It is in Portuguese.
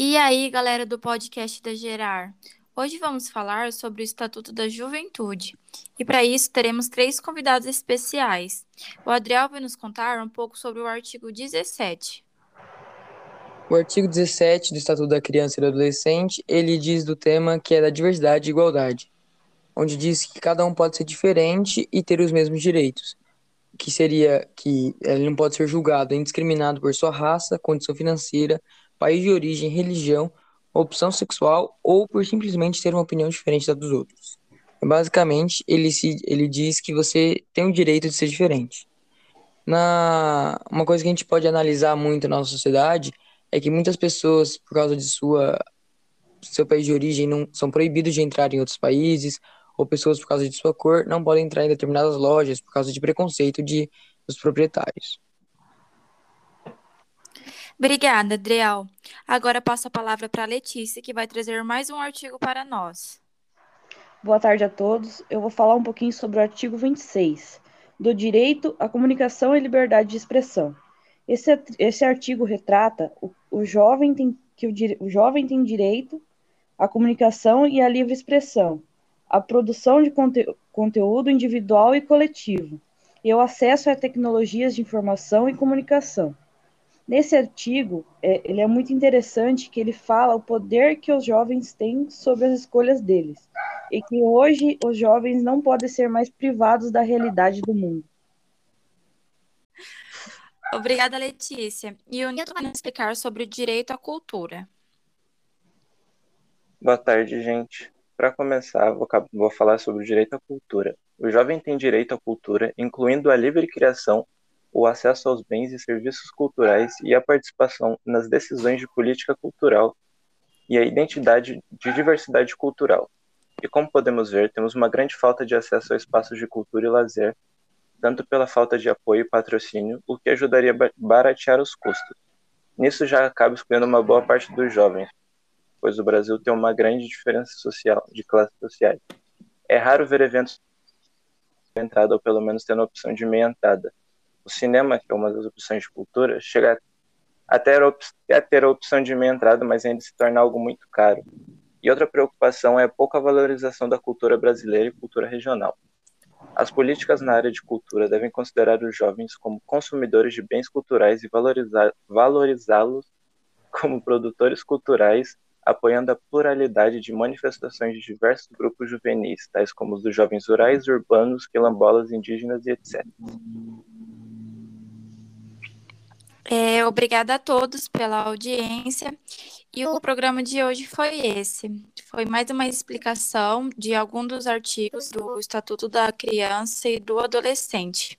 E aí, galera do podcast da Gerar? Hoje vamos falar sobre o Estatuto da Juventude. E para isso teremos três convidados especiais. O Adriel vai nos contar um pouco sobre o artigo 17. O artigo 17 do Estatuto da Criança e do Adolescente, ele diz do tema que é da diversidade e igualdade, onde diz que cada um pode ser diferente e ter os mesmos direitos, que seria que ele não pode ser julgado indiscriminado por sua raça, condição financeira, país de origem, religião, opção sexual ou por simplesmente ter uma opinião diferente da dos outros. Basicamente, ele, se, ele diz que você tem o direito de ser diferente. Na, uma coisa que a gente pode analisar muito na nossa sociedade é que muitas pessoas, por causa de sua seu país de origem, não são proibidos de entrar em outros países, ou pessoas, por causa de sua cor, não podem entrar em determinadas lojas por causa de preconceito de, dos proprietários. Obrigada, Adriel. Agora passo a palavra para a Letícia, que vai trazer mais um artigo para nós. Boa tarde a todos. Eu vou falar um pouquinho sobre o artigo 26, do direito à comunicação e liberdade de expressão. Esse, esse artigo retrata o, o jovem tem, que o, o jovem tem direito à comunicação e à livre expressão, à produção de conte, conteúdo individual e coletivo, e ao acesso a tecnologias de informação e comunicação Nesse artigo, é, ele é muito interessante que ele fala o poder que os jovens têm sobre as escolhas deles e que hoje os jovens não podem ser mais privados da realidade do mundo. Obrigada, Letícia. E o Nilton vai explicar sobre o direito à cultura. Boa tarde, gente. Para começar, vou, vou falar sobre o direito à cultura. O jovem tem direito à cultura, incluindo a livre criação o acesso aos bens e serviços culturais e a participação nas decisões de política cultural e a identidade de diversidade cultural. E como podemos ver, temos uma grande falta de acesso a espaços de cultura e lazer, tanto pela falta de apoio e patrocínio, o que ajudaria a baratear os custos. Nisso já acaba excluindo uma boa parte dos jovens, pois o Brasil tem uma grande diferença social de classes sociais. É raro ver eventos entrada ou pelo menos tendo a opção de meia entrada, o cinema, que é uma das opções de cultura, chega a ter, a ter a opção de meia entrada, mas ainda se torna algo muito caro. E outra preocupação é a pouca valorização da cultura brasileira e cultura regional. As políticas na área de cultura devem considerar os jovens como consumidores de bens culturais e valorizá-los como produtores culturais, apoiando a pluralidade de manifestações de diversos grupos juvenis, tais como os dos jovens rurais, urbanos, quilombolas, indígenas e etc. É, obrigada a todos pela audiência. E o programa de hoje foi esse. Foi mais uma explicação de algum dos artigos do Estatuto da Criança e do Adolescente.